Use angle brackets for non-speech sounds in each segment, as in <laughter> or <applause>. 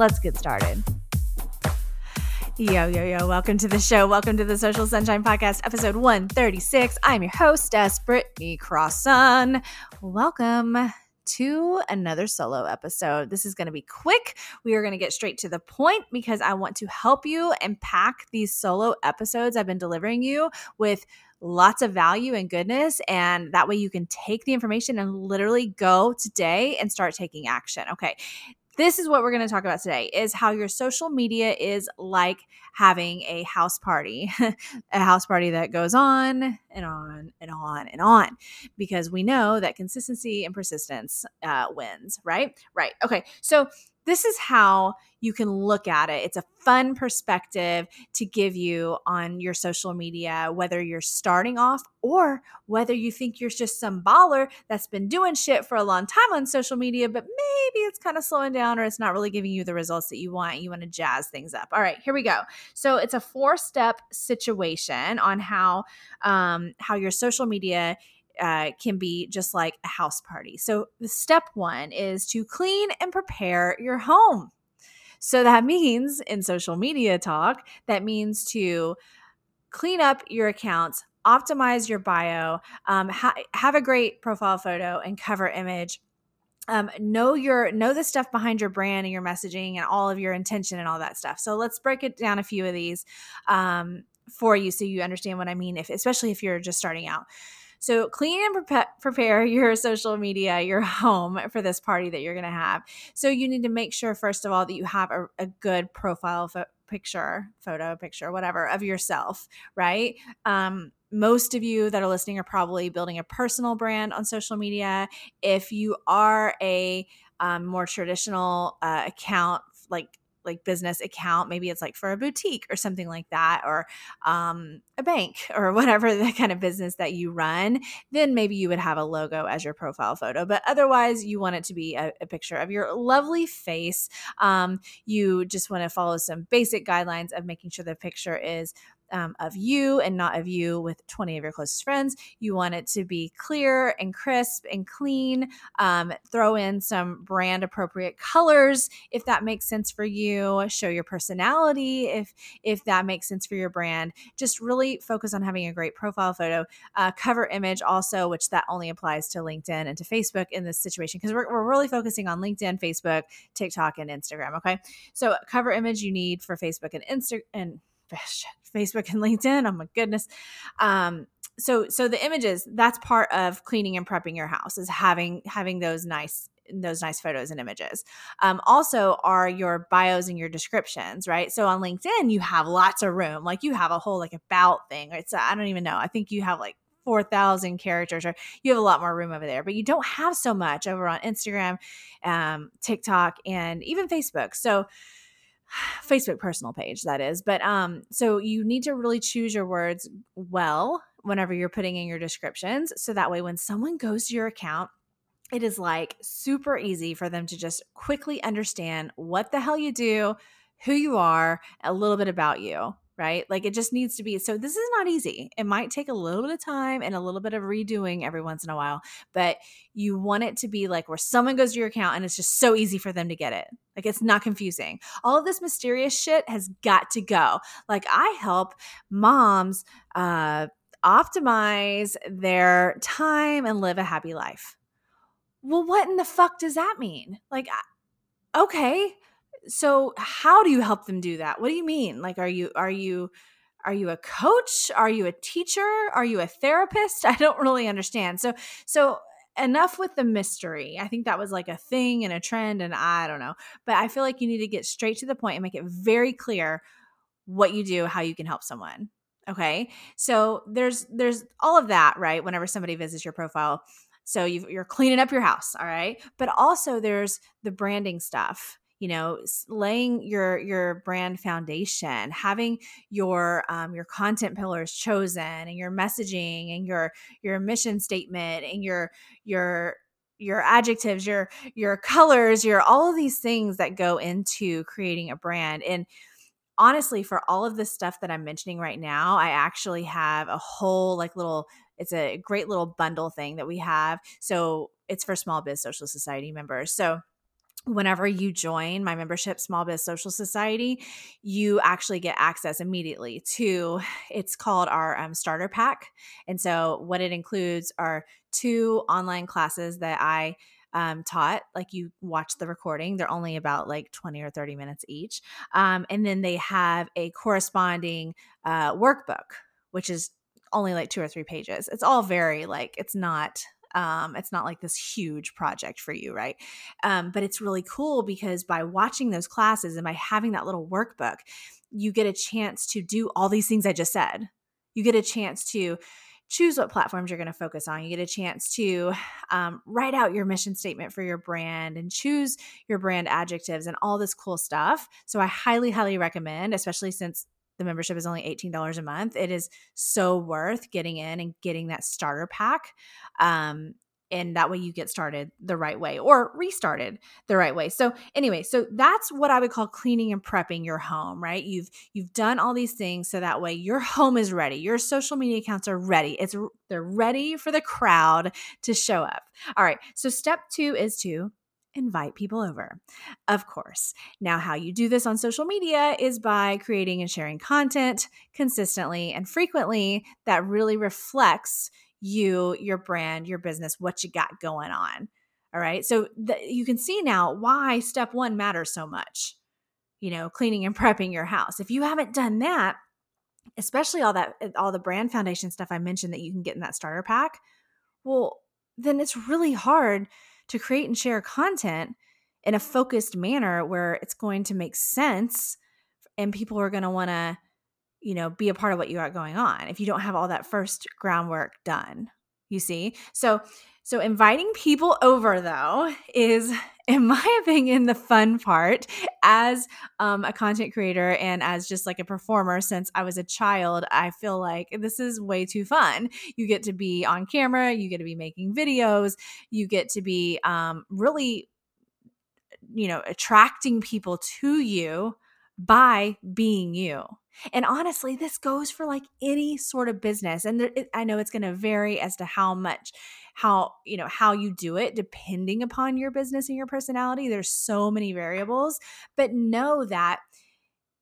Let's get started. Yo, yo, yo, welcome to the show. Welcome to the Social Sunshine Podcast, episode 136. I'm your hostess, Britney Crosson. Welcome to another solo episode. This is going to be quick. We are going to get straight to the point because I want to help you unpack these solo episodes I've been delivering you with lots of value and goodness. And that way you can take the information and literally go today and start taking action. Okay this is what we're going to talk about today is how your social media is like having a house party <laughs> a house party that goes on and on and on and on because we know that consistency and persistence uh, wins right? Right okay so this is how you can look at it. It's a fun perspective to give you on your social media, whether you're starting off or whether you think you're just some baller that's been doing shit for a long time on social media, but maybe it's kind of slowing down or it's not really giving you the results that you want. You want to jazz things up. All right, here we go. So it's a four step situation on how um, how your social media uh, can be just like a house party. So, the step one is to clean and prepare your home. So, that <laughs> means in social media talk, that means to clean up your accounts, optimize your bio, um, ha- have a great profile photo and cover image. Um, know your know the stuff behind your brand and your messaging and all of your intention and all that stuff. So let's break it down a few of these um, for you so you understand what I mean. If especially if you're just starting out. So clean and pre- prepare your <laughs> social media, your home for this party that you're going to have. So you need to make sure, first of all, that you have a, a good profile fo- picture, photo, picture, whatever of yourself, right? Um, most of you that are listening are probably building a personal brand on social media. If you are a um, more traditional uh, account, like like business account maybe it's like for a boutique or something like that or um, a bank <laughs> or whatever the kind of business that you run then maybe you would have a logo as your profile photo. But otherwise you want it to be a, a picture of your lovely face. Um, you just want to follow some basic guidelines of making sure the picture is um, of you and not of you with 20 of your closest friends. You want it to be clear and crisp and clean. Um, throw in some brand appropriate colors if that makes sense for you. Show your personality if if that makes sense for your brand. Just really focus on having a great profile photo. Uh, cover image also, which that only applies to LinkedIn and to Facebook in this situation because we're, we're really focusing on LinkedIn, Facebook, TikTok, and Instagram. Okay, so cover image you need for Facebook and Insta and Facebook and LinkedIn. Oh my goodness. Um, so so the images that's part of cleaning and prepping your house is having having those nice those nice photos and images. Um, also, are your bios and your descriptions, right? So on LinkedIn, you have lots of room. Like you have a whole like about thing. It's I don't even know. I think you have like 4,000 characters, or you have a lot more room over there, but you don't have so much over on Instagram, um, TikTok, and even Facebook. So <sighs> Facebook personal page that is. But um so you need to really choose your words well whenever you're putting in your descriptions so that way when someone goes to your account it is like super easy for them to just quickly understand what the hell you do, who you are, a little bit about you right? Like it just needs to be. So this is not easy. It might take a little bit of time and a little bit of redoing every once in a while, but you want it to be like where someone goes to your account and it's just so easy for them to get it. Like it's not confusing. All of this mysterious shit has got to go. Like I help moms uh optimize their time and live a happy life. Well, what in the fuck does that mean? Like okay, so how do you help them do that? What do you mean? Like are you are you are you a coach? Are you a teacher? Are you a therapist? <laughs> I don't really understand. So so enough with the mystery. I think that was like a thing and a trend and i don't know. But i feel like you need to get straight to the point and make it very clear what you do how you can help someone okay? So there's there's all of that right whenever somebody visits your profile. So you are cleaning up your house all right? But also there's the branding stuff you know laying your your brand foundation having your um, your content pillars chosen and your messaging and your your mission statement and your your your adjectives your your colors your all of these things that go into creating a brand. And honestly for all of this stuff that i'm mentioning right now i actually have a whole like little it's a great little bundle thing that we have. So it's for small biz social society members. So whenever you join my membership small biz social society you actually get access immediately to it's called our um, starter pack. And so what it includes are two online classes that i um, taught like you watch the recording they're only about like 20 or 30 minutes each um, and then they have a corresponding uh, workbook which is only like two or three pages. It's all very like it's not um, it's not like this huge project for you, right? Um, but it's really cool because by watching those classes and by having that little workbook, you get a chance to do all these things I just said. You get a chance to choose what platforms you're going to focus on. You get a chance to um, write out your mission statement for your brand and choose your brand adjectives and all this cool stuff. So I highly, highly recommend, especially since the membership is only $18 a month. It is so worth getting in and getting that starter pack. Um, and that way you get started the right way or restarted the right way so anyway so that's what i would call cleaning and prepping your home right you've you've done all these things so that way your home is ready your social media accounts are ready it's they're ready for the crowd to show up all right so step 2 is to invite people over. Of course. Now, how you do this on social media is by creating and sharing content consistently and frequently that really reflects you, your brand, your business, what you got going on. All right. So you can see now why step one matters so much, you know, cleaning and <laughs> prepping your house. If you haven't done that, especially all that, eh, all the brand foundation stuff I mentioned that you can get in that starter pack, well, then it's really hard to create and share content in a focused manner where it's going to make sense and people are going to want to you know be a part of what you got going on if you don't have all that first groundwork done you see? So so inviting people over though is in my <laughs> opinion the fun part as um, a content creator and as just like a performer since i was a child i feel like this is way too fun you get to be on camera you get to be making videos you get to be um, really you know attracting people to you by being you and honestly, this goes for like any sort of business. And there, I know it's going to vary as to how much, how, you know, how you do it depending upon your business and your personality. There's so many variables, but know that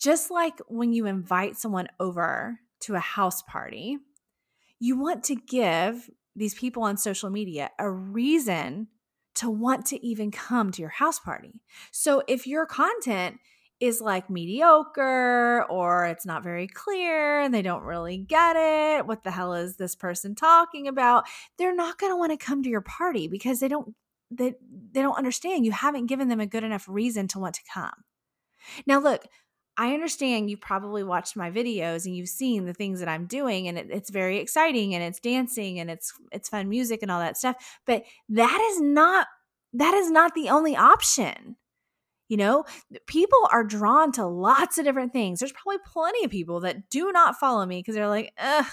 just like when you invite someone over to a house party, you want to give these people on social media a reason to want to even come to your house party. So if your content is like mediocre or it's not very clear and they don't really get it. What the hell is this person talking about? They're not going to want to come to your party because they don't they they don't understand. You haven't given them a good enough reason to want to come. Now look, I understand you probably watched my videos and you've seen the things that I'm doing and it, it's very exciting and it's dancing and it's it's fun music and all that stuff, but that is not that is not the only option. You know, people are drawn to lots of different things. There's probably plenty of people that do not follow me because they're like, ugh,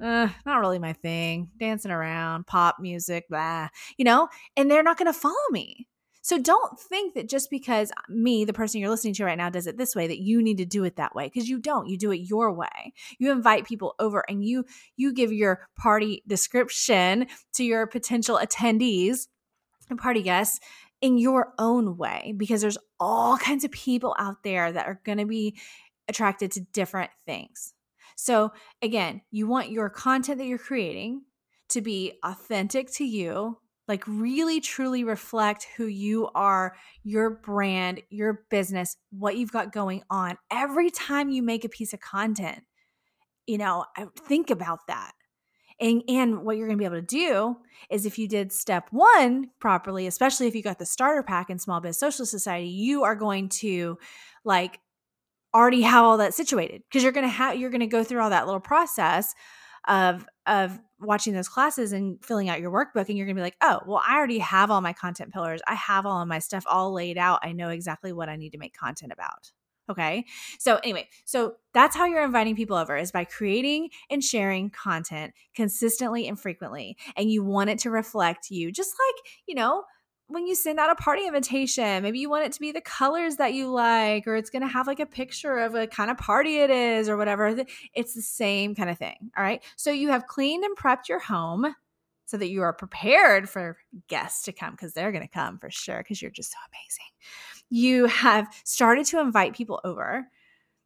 not really my thing. Dancing around, pop music, blah, you know, and they're not going to follow me. So don't think that just because me, the person you're listening to right now, does it this way, that you need to do it that way because you don't. You do it your way. You invite people over and you you give your party description to your potential attendees and party guests in your own way because there's all kinds of people out there that are going to be attracted to different things. So, again, you want your content that you're creating to be authentic to you, like really truly reflect who you are, your brand, your business, what you've got going on. Every time you make a piece of content, you know, think about that. And, and what you're going to be able to do is if you did step one properly, especially if you got the starter pack in Small Biz Social Society, you are going to like already have all that situated because you're going to have, you're going to go through all that little process of of watching those classes and filling out your workbook and you're going to be like, "Oh, well I already have all my content pillars. I have all of my stuff all laid out. I know exactly what I need to make content about." Okay. So, anyway, so that's how you're inviting people over is by creating and sharing content consistently and frequently. And you want it to reflect you, just like, you know, when you send out a party invitation, maybe you want it to be the colors that you like, or it's going to have like a picture of a kind of party it is, or whatever. It's the same kind of thing. All right. So you have cleaned and prepped your home so that you are prepared for guests to come because they're going to come for sure because you're just so amazing. You have started to invite people over.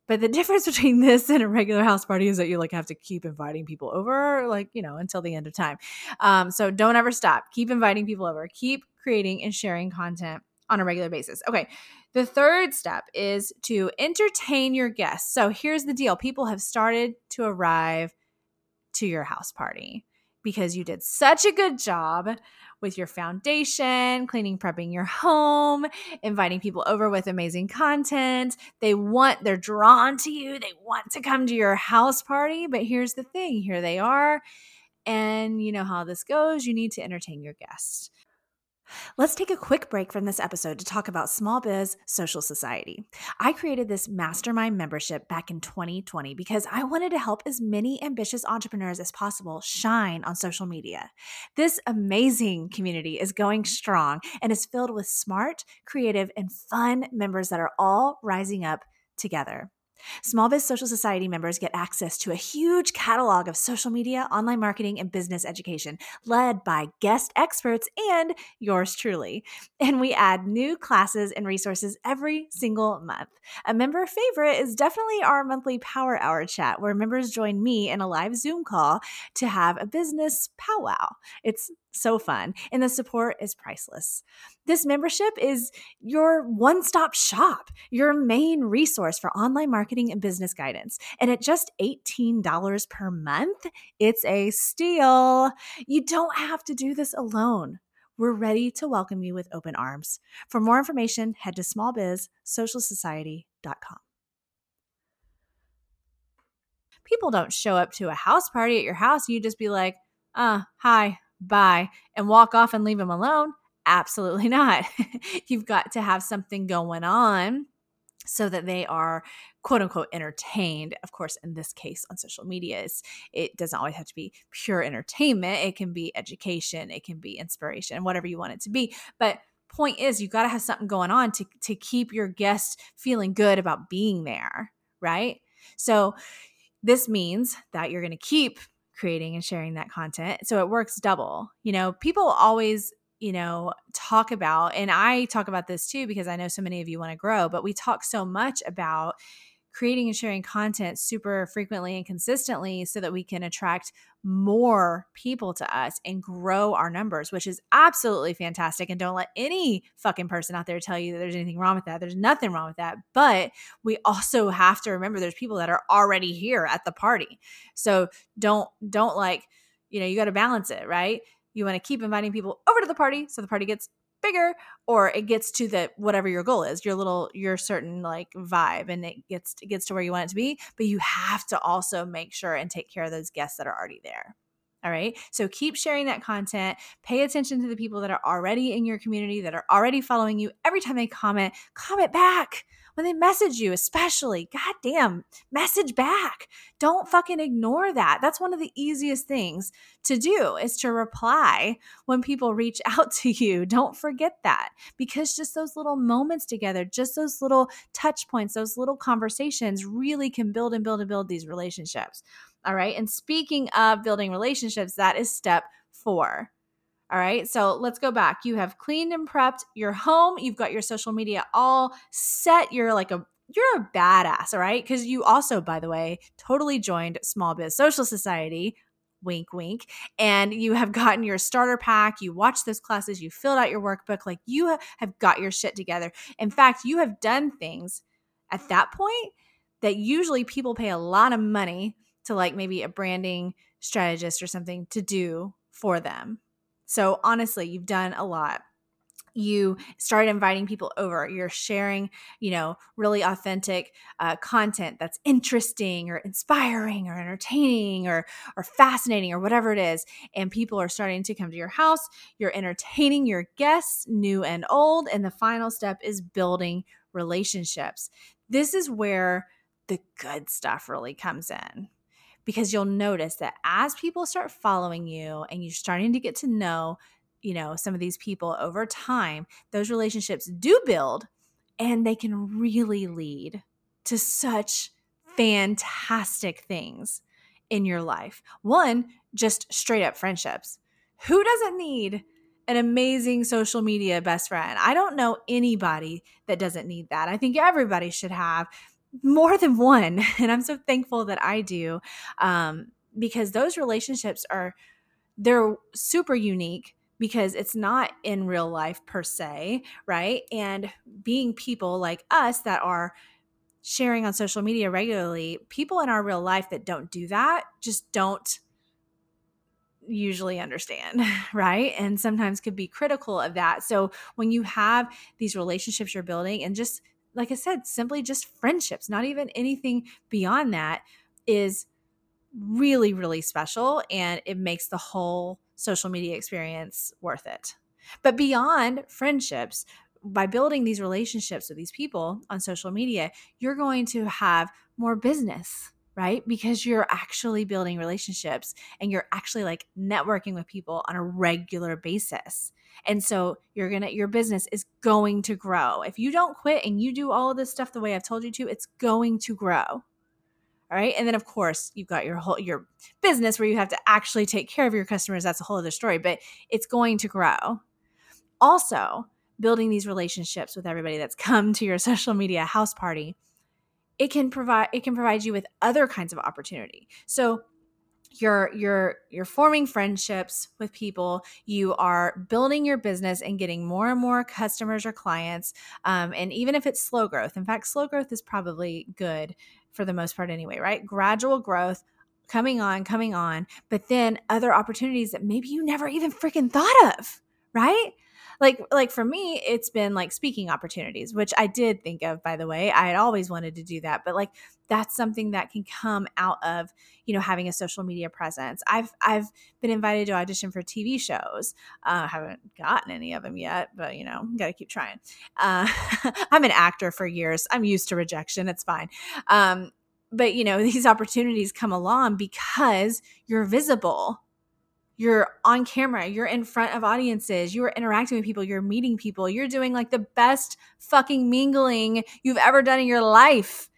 But the <laughs> difference between this and a regular house party is that you like have to keep inviting people over, like, you know, until the end of time. Um, so don't ever stop. Keep inviting people over. Keep creating and sharing content on a regular basis. Okay. The third step is to entertain your guests. So here's the deal people have started to arrive to your house party because you did such a good job with your foundation, cleaning, prepping your home, inviting people over with amazing content. They want, they're drawn to you, they want to come to your house party. But here's the thing here they are. And you know how this goes. You need to entertain your guests. Let's take a quick break from this episode to talk about Small Biz Social Society. I created this mastermind membership back in 2020 because I wanted to help as many ambitious entrepreneurs as possible shine on social media. This amazing community is going strong and is filled with smart, creative, and fun members that are all rising up together. Small Biz Social Society members get access to a huge catalog of social media, online marketing, and business education led by guest experts and yours truly. And we add new classes and resources every single month. A member favorite is definitely our monthly Power Hour chat, where members join me in a live Zoom call to have a business powwow. It's so fun, and the support is priceless. This membership is your one stop shop, your main resource for online marketing and business guidance. And at just $18 per month, it's a steal. You don't have to do this alone. We're ready to welcome you with open arms. For more information, head to smallbizsocialsociety.com. People don't show up to a house party at your house and you just be like, uh, hi, bye, and walk off and leave them alone. Absolutely <laughs> not. You've got to have something going on so that they are quote unquote entertained. Of course, in this case on social media, it doesn't always have to be pure entertainment. It can be education, it can be inspiration, whatever you want it to be. But point is you got to have something going on to to keep your guests feeling good about being there, right? So this means that you're going to keep creating and sharing that content. So it works double. You know, people always, you know, talk about, and I talk about this too because I know so many of you want to grow, but we talk so much about creating and sharing content super frequently and consistently so that we can attract more people to us and grow our numbers, which is absolutely fantastic. And don't let any fucking person out there tell you that there's anything wrong with that. There's nothing wrong with that. But we also have to remember there's people that are already here at the party. So don't, don't like, you know, you got to balance it, right? You want to keep inviting people over to the party so the party gets bigger or it gets to the whatever your goal is your little your certain like vibe and it gets it gets to where you want it to be but you have to also make sure and take care of those guests that are already there all right. So keep sharing that content. Pay attention to the people that are already in your community, that are already following you. Every time they comment, comment back when they message you, especially. goddamn, message back. Don't fucking ignore that. That's one of the easiest things to do is to reply when people reach <laughs> out to you. Don't forget that because just those little moments together, just those little touch points, those little conversations really can build and build and build these relationships. All right. And speaking of building relationships, that is step four. All right. So let's go back. You have cleaned and prepped your home. You've got your social media all set. You're like a you're a badass, all right? Because you also, by the way, totally joined Small Biz Social Society. Wink, wink. And you have gotten your starter pack. You watched those classes. You filled out your workbook. Like you have got your shit together. In fact, you have done things at that point that usually people pay a lot of money to, like maybe a branding strategist or something to do for them so honestly, you've done a lot. you started inviting people over. You're sharing you know really authentic uh, content that's interesting or inspiring or entertaining or or fascinating or whatever it is and people are starting to come to your house. You're entertaining your guests new and old and the final step is building relationships. This is where the good stuff really comes in because you'll notice that as people start following you and you're starting to get to know you know some of these people over time those relationships do build and they can really lead to such fantastic things in your life. One just straight up friendships. Who doesn't need an amazing social media best friend? I don't know anybody that doesn't need that. I think everybody should have more than one <laughs> and i'm so thankful that i do um, because those relationships are they're super unique because it's not in real life per se, right? And being people like us that are sharing on social media regularly, people in our real life that don't do that just don't usually understand, <laughs> right? And sometimes could be critical of that. So when you have these relationships you're building and just like I said, simply just friendships, not even anything beyond that is really really special and it makes the whole social media experience worth it. But beyond friendships, by building these relationships with these people on social media, you're going to have more business, right? Because you're actually building relationships and you're actually like networking with people on a regular basis. And so you're going to your business is going to grow. If you don't quit and you do all of this stuff the way I've told you to, it's going to grow. All right. And then of course you've got your whole your business where you have to actually take care of your customers. That's a whole other story, but it's going to grow. Also, building these relationships with everybody that's come to your <laughs> social media house party, it can provide it can provide you with other kinds of opportunity. So you're you're you're forming friendships with people you are building your business and getting more and more customers or clients um, and even if it's slow growth in fact slow growth is probably good for the most part anyway, right? Gradual growth coming on, coming on, but then other opportunities that maybe you never even freaking thought of, right? Like like for me, it's been like speaking opportunities, which I did think of by the way. I had always wanted to do that, but like that's something that can come out of, you know, having a social media presence. I've I've been invited to audition for TV shows. Uh, haven't gotten any of them yet, but you know, got to keep trying. Uh, <laughs> I'm an actor for years. I'm used to rejection. It's fine. Um, but you know, <laughs> these opportunities come along because you're visible you're on camera, you're in front of audiences, you're interacting with people, you're meeting people, you're doing like the best fucking mingling you've ever done in your life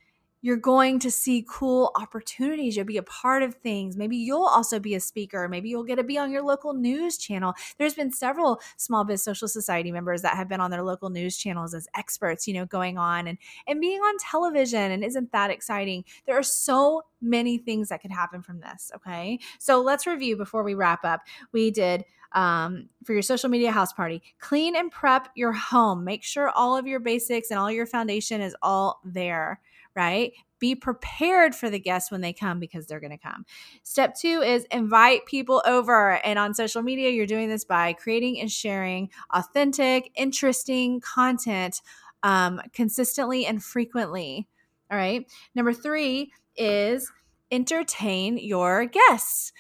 you're going to see cool opportunities. You'll be a part of things. Maybe you'll also be a speaker. Maybe you'll get to be on your local news channel. There's been several small biz social society members that have been on their local news channels as experts, you know, going on and and being on television. And isn't that exciting? There are so many things that could happen from this. Okay. So let's review before we wrap up. We did um, for your social media house party. Clean and prep your home. Make sure all of your basics and all your foundation is all there right? Be prepared for the guests when they come because they're going to come. Step two is invite people over. And on social media, you're doing this by creating and sharing authentic, interesting content um, consistently and frequently. All right. Number three is entertain your guests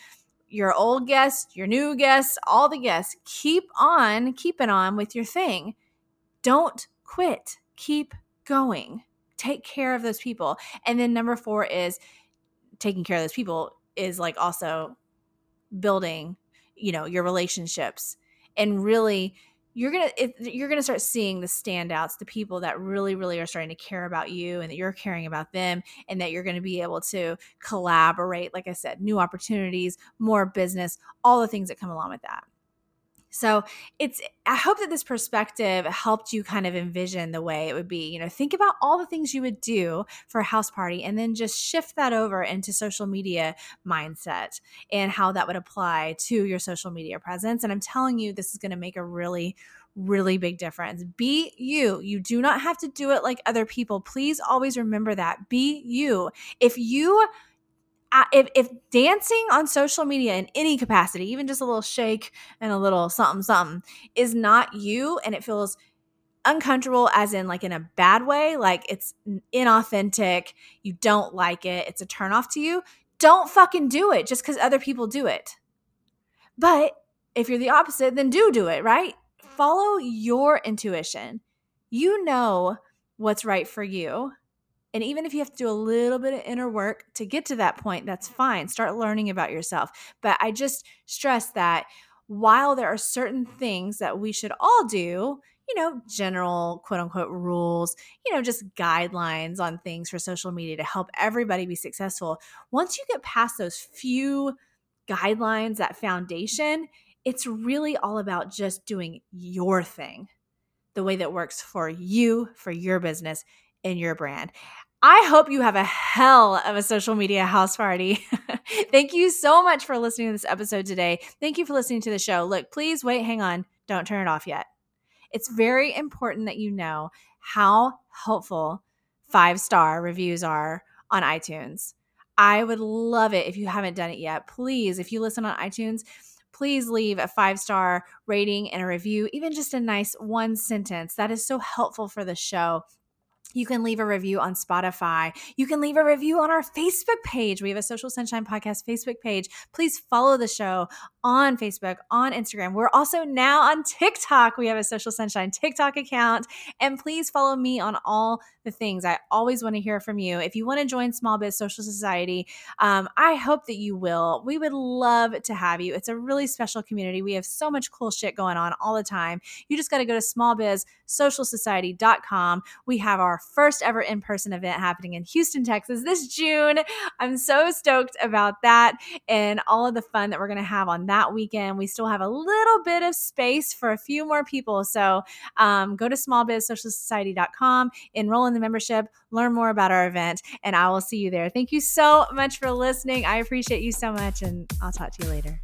your old guests, your new guests, all the guests. Keep on keeping on with your thing. Don't quit. Keep going take care of those people. And then number four is taking care of those people is like also building, you know, your relationships and really you're gonna you're gonna start seeing the standouts the people that really really are starting to care about you and that you're caring about them and that you're gonna be able to collaborate like i said new opportunities more business all the things that come along with that so it's, I hope that this perspective helped you kind of envision the way it would be. You know, think about all the things you would do for a house party and then just shift that over into social media mindset and how that would apply to your social media presence. And I'm telling you, this is going to make a really, really big difference. Be you. You do not have to do it like other people. Please always remember that. Be you. If you if, if dancing on social media in any capacity, even just a little shake and a little something, something, is not you and it feels uncomfortable, as in like in a bad way, like it's inauthentic, you don't like it, it's a turnoff to you, don't fucking do it just because other people do it. But if you're the opposite, then do do it, right? Follow your intuition. You know what's right for you. And even if you have to do a little bit of inner work to get to that point, that's fine. Start learning about yourself. But I just stress that while there are certain things that we should all do, you know, general quote unquote rules, you know, just guidelines on things for social media to help everybody be successful. Once you get past those few guidelines, that foundation, it's really all about just doing your thing the way that works for you, for your business, and your brand. I hope you have a hell of a social media house party. <laughs> Thank you so much for listening to this episode today. Thank you for listening to the show. Look, please wait, hang on. Don't turn it off yet. It's very important that you know how helpful five star reviews are on iTunes. I would love it if you haven't done it yet. Please, if you listen on iTunes, please leave a five star rating and a review, even just a nice one sentence. That is so helpful for the show. You can leave a review on Spotify. You can leave a review on our Facebook page. We have a Social Sunshine Podcast Facebook page. Please follow the show on Facebook, on Instagram. We're also now on TikTok. We have a Social Sunshine TikTok account. And please follow me on all the things. I always want to hear from you. If you want to join Small Biz Social Society, um, I hope that you will. We would love to have you. It's a really special community. We have so much cool shit going on all the time. You just got to go to smallbizsocialsociety.com. We have our first ever in person event happening in Houston, Texas this June. I'm so stoked about that and all of the fun that we're going to have on that weekend. We still have a little bit of space for a few more people. So um, go to smallbizsocialsociety.com, enroll in the membership, learn more about our event, and I will see you there. Thank you so much for listening. I appreciate you so much, and I'll talk to you later.